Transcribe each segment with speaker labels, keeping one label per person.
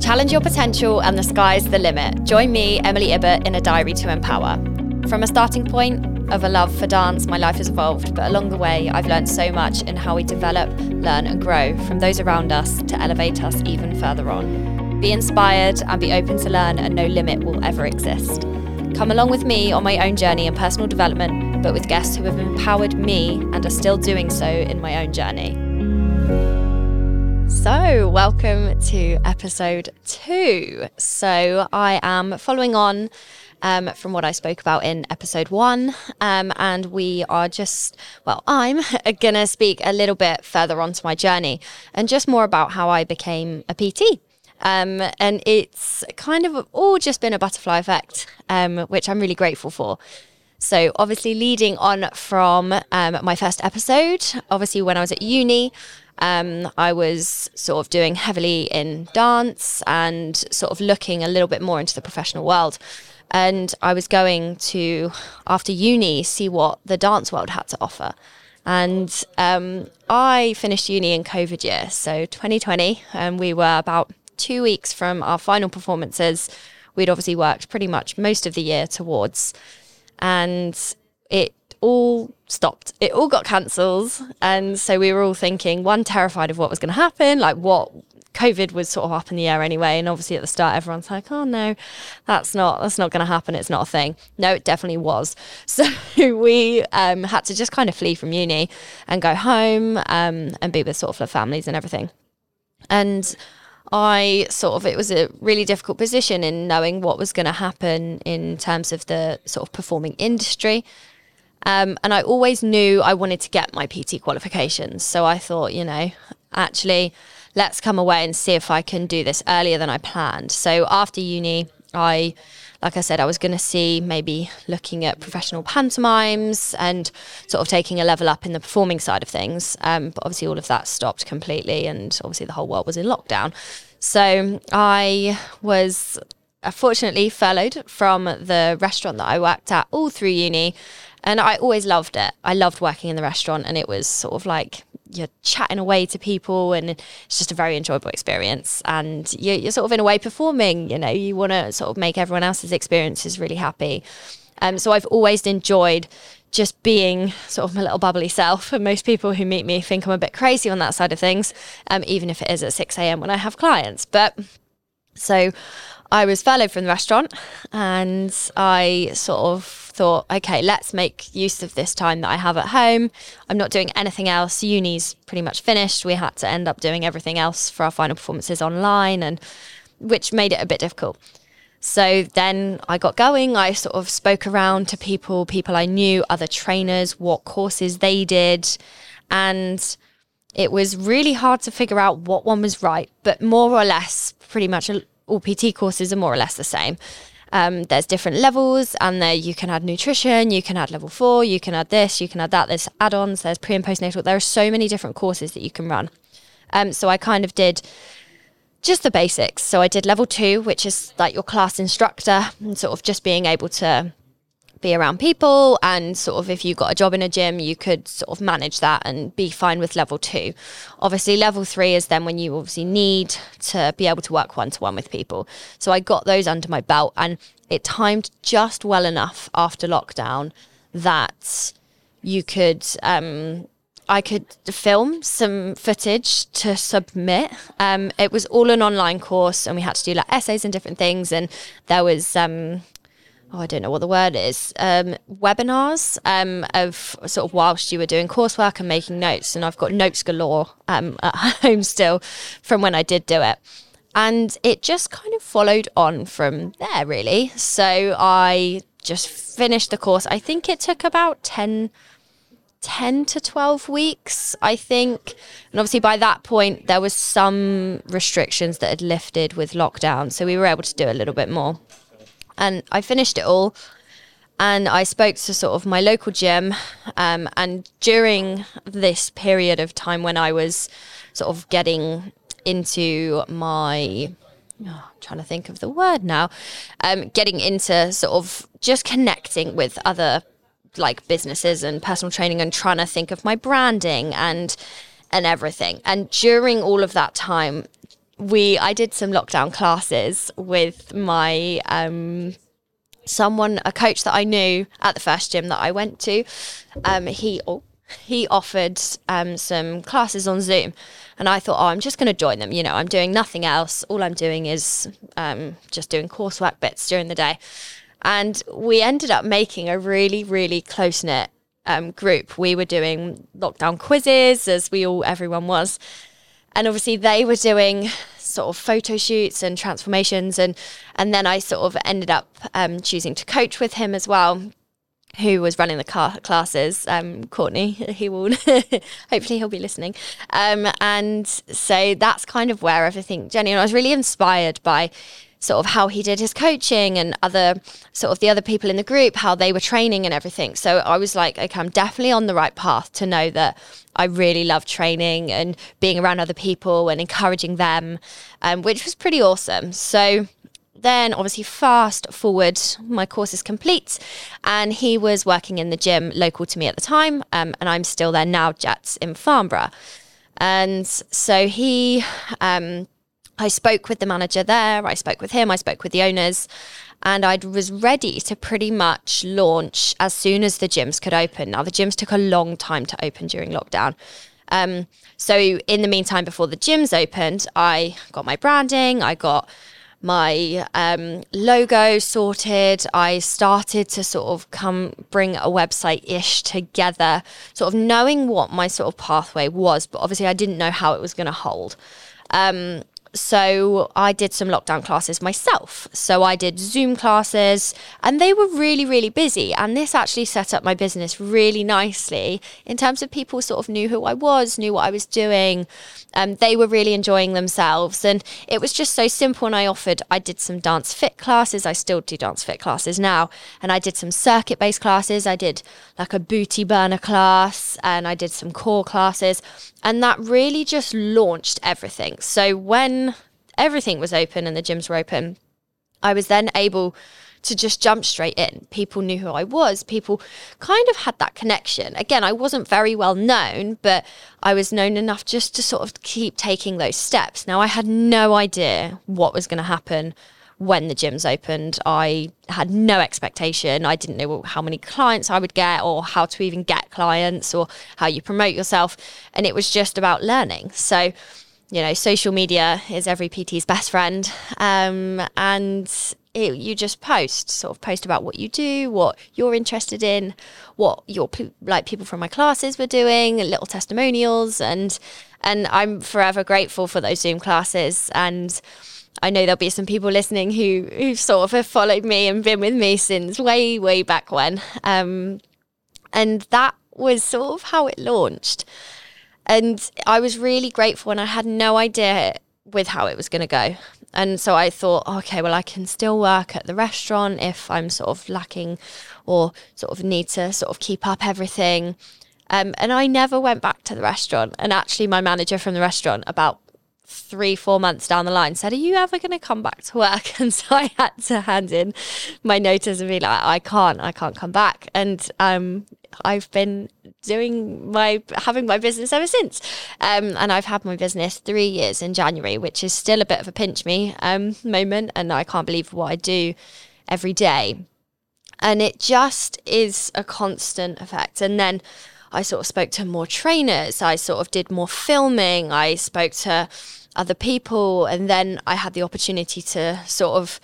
Speaker 1: Challenge your potential and the sky's the limit. Join me, Emily Ibbott, in a diary to empower. From a starting point of a love for dance, my life has evolved, but along the way, I've learned so much in how we develop, learn, and grow from those around us to elevate us even further on. Be inspired and be open to learn, and no limit will ever exist. Come along with me on my own journey in personal development, but with guests who have empowered me and are still doing so in my own journey. So, welcome to episode two. So, I am following on um, from what I spoke about in episode one, um, and we are just, well, I'm gonna speak a little bit further onto my journey and just more about how I became a PT. Um, and it's kind of all just been a butterfly effect, um, which I'm really grateful for. So, obviously, leading on from um, my first episode, obviously, when I was at uni, um, I was sort of doing heavily in dance and sort of looking a little bit more into the professional world. And I was going to, after uni, see what the dance world had to offer. And um, I finished uni in COVID year, so 2020, and we were about two weeks from our final performances. We'd obviously worked pretty much most of the year towards, and it all stopped. It all got cancelled. And so we were all thinking, one, terrified of what was going to happen, like what COVID was sort of up in the air anyway. And obviously at the start, everyone's like, oh no, that's not, that's not going to happen. It's not a thing. No, it definitely was. So we um, had to just kind of flee from uni and go home um, and be with sort of families and everything. And I sort of, it was a really difficult position in knowing what was going to happen in terms of the sort of performing industry. Um, and I always knew I wanted to get my PT qualifications. So I thought, you know, actually, let's come away and see if I can do this earlier than I planned. So after uni, I, like I said, I was going to see maybe looking at professional pantomimes and sort of taking a level up in the performing side of things. Um, but obviously, all of that stopped completely, and obviously, the whole world was in lockdown. So I was fortunately furloughed from the restaurant that I worked at all through uni. And I always loved it. I loved working in the restaurant, and it was sort of like you're chatting away to people, and it's just a very enjoyable experience. And you're, you're sort of in a way performing. You know, you want to sort of make everyone else's experiences really happy. Um, so I've always enjoyed just being sort of my little bubbly self. And most people who meet me think I'm a bit crazy on that side of things, um, even if it is at 6 a.m. when I have clients. But so I was furloughed from the restaurant and I sort of thought, okay, let's make use of this time that I have at home. I'm not doing anything else. Uni's pretty much finished. We had to end up doing everything else for our final performances online and which made it a bit difficult. So then I got going. I sort of spoke around to people, people I knew, other trainers, what courses they did. And it was really hard to figure out what one was right, but more or less, pretty much all PT courses are more or less the same. Um, there's different levels, and there you can add nutrition, you can add level four, you can add this, you can add that. There's add-ons, there's pre and postnatal. There are so many different courses that you can run. Um, so I kind of did just the basics. So I did level two, which is like your class instructor, and sort of just being able to be around people and sort of if you got a job in a gym you could sort of manage that and be fine with level 2 obviously level 3 is then when you obviously need to be able to work one to one with people so i got those under my belt and it timed just well enough after lockdown that you could um, I could film some footage to submit. Um, it was all an online course, and we had to do like essays and different things. And there was um, oh, I don't know what the word is, um, webinars um, of sort of whilst you were doing coursework and making notes. And I've got notes galore um, at home still from when I did do it. And it just kind of followed on from there, really. So I just finished the course. I think it took about 10, 10 to 12 weeks, I think. And obviously, by that point, there was some restrictions that had lifted with lockdown. So we were able to do a little bit more. And I finished it all and I spoke to sort of my local gym. Um, and during this period of time when I was sort of getting into my, oh, trying to think of the word now, um, getting into sort of just connecting with other like businesses and personal training and trying to think of my branding and and everything. And during all of that time, we I did some lockdown classes with my um someone a coach that I knew at the first gym that I went to. Um he oh, he offered um, some classes on Zoom. And I thought, oh, I'm just going to join them. You know, I'm doing nothing else. All I'm doing is um, just doing coursework bits during the day. And we ended up making a really, really close knit um, group. We were doing lockdown quizzes, as we all, everyone was. And obviously, they were doing sort of photo shoots and transformations. And, and then I sort of ended up um, choosing to coach with him as well who was running the car- classes, um, Courtney, he will, hopefully he'll be listening. Um, and so that's kind of where everything, Jenny, and I was really inspired by sort of how he did his coaching and other sort of the other people in the group, how they were training and everything. So I was like, okay, I'm definitely on the right path to know that I really love training and being around other people and encouraging them, um, which was pretty awesome. So then obviously fast forward my course is complete and he was working in the gym local to me at the time um, and i'm still there now Jetts in farnborough and so he um, i spoke with the manager there i spoke with him i spoke with the owners and I was ready to pretty much launch as soon as the gyms could open. Now, the gyms took a long time to open during lockdown. Um, so, in the meantime, before the gyms opened, I got my branding, I got my um, logo sorted. I started to sort of come bring a website ish together, sort of knowing what my sort of pathway was, but obviously I didn't know how it was going to hold. Um, so I did some lockdown classes myself. So I did Zoom classes and they were really, really busy. And this actually set up my business really nicely in terms of people sort of knew who I was, knew what I was doing. Um, they were really enjoying themselves. And it was just so simple. And I offered, I did some dance fit classes. I still do dance fit classes now. And I did some circuit based classes. I did like a booty burner class and I did some core classes. And that really just launched everything. So when everything was open and the gyms were open, I was then able to just jump straight in. People knew who I was. People kind of had that connection. Again, I wasn't very well known, but I was known enough just to sort of keep taking those steps. Now, I had no idea what was going to happen when the gyms opened. I had no expectation. I didn't know how many clients I would get or how to even get clients or how you promote yourself. And it was just about learning. So, you know, social media is every PT's best friend. Um, and it, you just post, sort of post about what you do, what you're interested in, what your like people from my classes were doing, little testimonials, and and I'm forever grateful for those Zoom classes. And I know there'll be some people listening who who sort of have followed me and been with me since way way back when, um, and that was sort of how it launched. And I was really grateful, and I had no idea with how it was going to go. And so I thought, okay, well, I can still work at the restaurant if I'm sort of lacking or sort of need to sort of keep up everything. Um, and I never went back to the restaurant. And actually, my manager from the restaurant, about three, four months down the line said, Are you ever going to come back to work? And so I had to hand in my notice and be like, I can't, I can't come back. And um, I've been doing my, having my business ever since. Um, and I've had my business three years in January, which is still a bit of a pinch me um, moment. And I can't believe what I do every day. And it just is a constant effect. And then I sort of spoke to more trainers. I sort of did more filming. I spoke to other people. And then I had the opportunity to sort of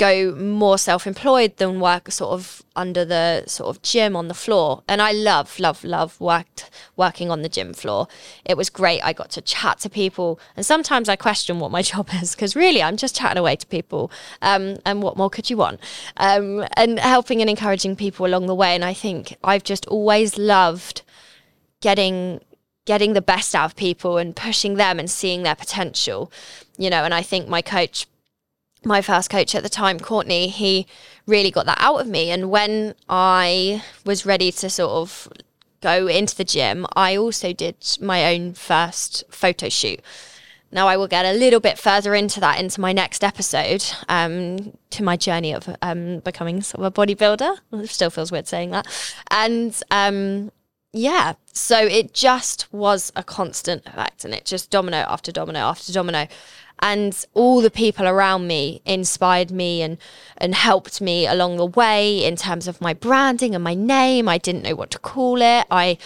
Speaker 1: go more self-employed than work sort of under the sort of gym on the floor. And i love love love worked working on the gym floor. It was great. I got to chat to people. And sometimes i question what my job is because really i'm just chatting away to people um, and what more could you want? Um, and helping and encouraging people along the way. And i think i've just always loved getting getting the best out of people and pushing them and seeing their potential you know? And i think my coach my first coach at the time courtney he really got that out of me and when i was ready to sort of go into the gym i also did my own first photo shoot Now, I will get a little bit further into that into my next episode, um, to my journey of um, becoming sort of a bodybuilder. It still feels weird saying that. And um, yeah, so it just was a constant effect and it just domino after domino after domino. And all the people around me inspired me and, and helped me along the way in terms of my branding and my name. I didn't know what to call it. I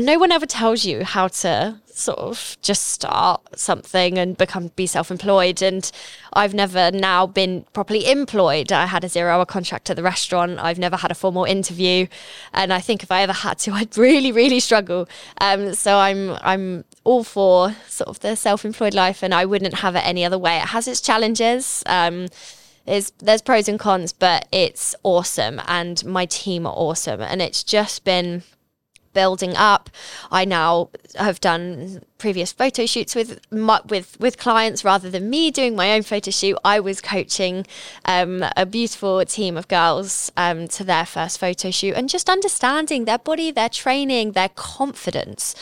Speaker 1: no one ever tells you how to sort of just start something and become be self-employed. And i've never now been properly employed. I had a zero hour contract at the restaurant. I've never had a formal interview. And i think if i ever had to i'd really really struggle. Um, so i'm i'm all for sort of the self-employed life and i wouldn't have it any other way. It has its challenges. Um, there's there's pros and cons but it's awesome and my team are awesome. And it's just been building up. I now have done previous photo shoots with with with clients rather than me doing my own photo shoot. I was coaching um, a beautiful team of girls um, to their first photo shoot and just understanding their body, their training, their confidence.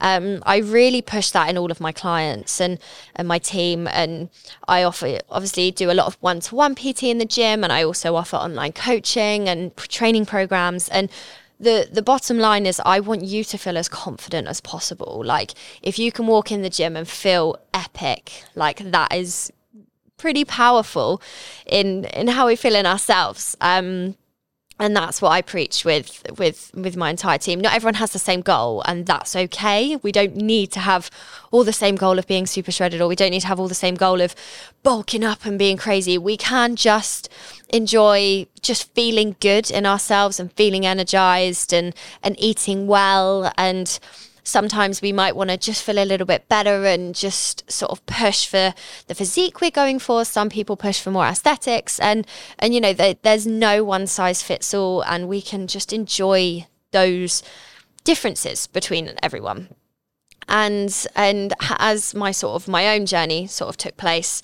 Speaker 1: Um, I really push that in all of my clients and, and my team. And I offer, obviously, do a lot of one to one PT in the gym. And I also offer online coaching and training programs. And the the bottom line is I want you to feel as confident as possible. Like if you can walk in the gym and feel epic, like that is pretty powerful in in how we feel in ourselves. Um and that's what I preach with with with my entire team. Not everyone has the same goal, and that's okay. We don't need to have all the same goal of being super shredded, or we don't need to have all the same goal of bulking up and being crazy. We can just enjoy just feeling good in ourselves and feeling energized and and eating well and sometimes we might want to just feel a little bit better and just sort of push for the physique we're going for. Some people push for more aesthetics, and and you know there's no one size fits all, and we can just enjoy those differences between everyone. And and as my sort of my own journey sort of took place.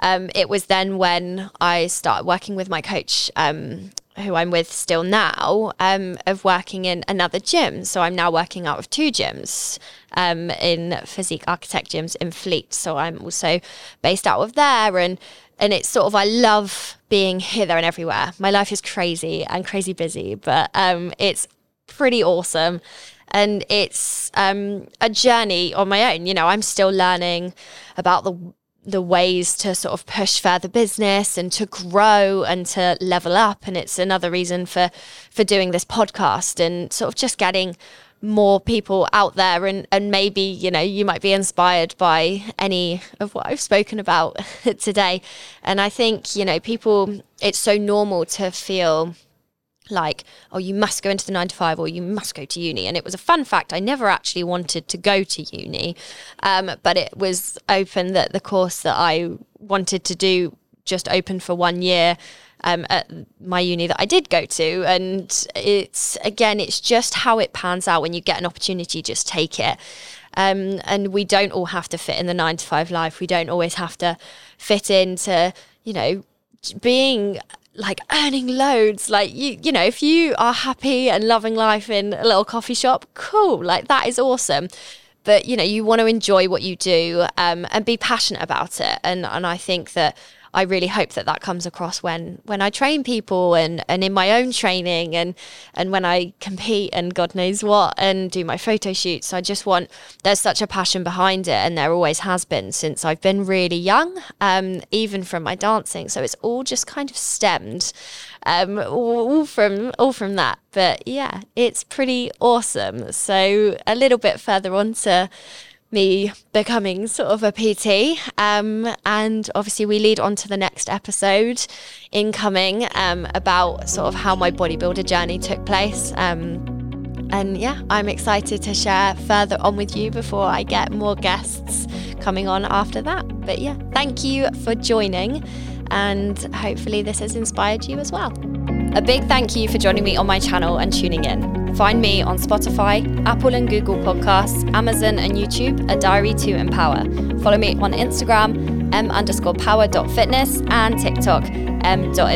Speaker 1: Um, it was then when I started working with my coach, um, who I'm with still now, um, of working in another gym. So I'm now working out of two gyms um, in physique architect gyms in Fleet. So I'm also based out of there. And and it's sort of I love being here, there, and everywhere. My life is crazy and crazy busy, but um, it's pretty awesome. And it's um, a journey on my own. You know, I'm still learning about the the ways to sort of push further business and to grow and to level up. And it's another reason for for doing this podcast and sort of just getting more people out there. And and maybe you know you might be inspired by any of what I've spoken about today. And I think you know people it's so normal to feel like, oh, you must go into the nine to five or you must go to uni. And it was a fun fact. I never actually wanted to go to uni, um, but it was open that the course that I wanted to do just opened for one year um, at my uni that I did go to. And it's, again, it's just how it pans out when you get an opportunity, just take it. Um, and we don't all have to fit in the nine to five life. We don't always have to fit into, you know, being like earning loads like you you know if you are happy and loving life in a little coffee shop cool like that is awesome. But you know you want to enjoy what you do um, and be passionate about it. And and I think that I really hope that that comes across when when I train people and and in my own training and and when I compete and God knows what and do my photo shoots. I just want there's such a passion behind it, and there always has been since I've been really young, um, even from my dancing. So it's all just kind of stemmed. Um, all from all from that. But yeah, it's pretty awesome. So a little bit further on to me becoming sort of a PT. Um, and obviously, we lead on to the next episode incoming um, about sort of how my bodybuilder journey took place. Um, and yeah, I'm excited to share further on with you before I get more guests coming on after that. But yeah, thank you for joining, and hopefully, this has inspired you as well. A big thank you for joining me on my channel and tuning in. Find me on Spotify, Apple and Google Podcasts, Amazon and YouTube, A Diary to Empower. Follow me on Instagram, m underscore power dot fitness and TikTok, m dot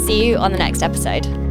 Speaker 1: See you on the next episode.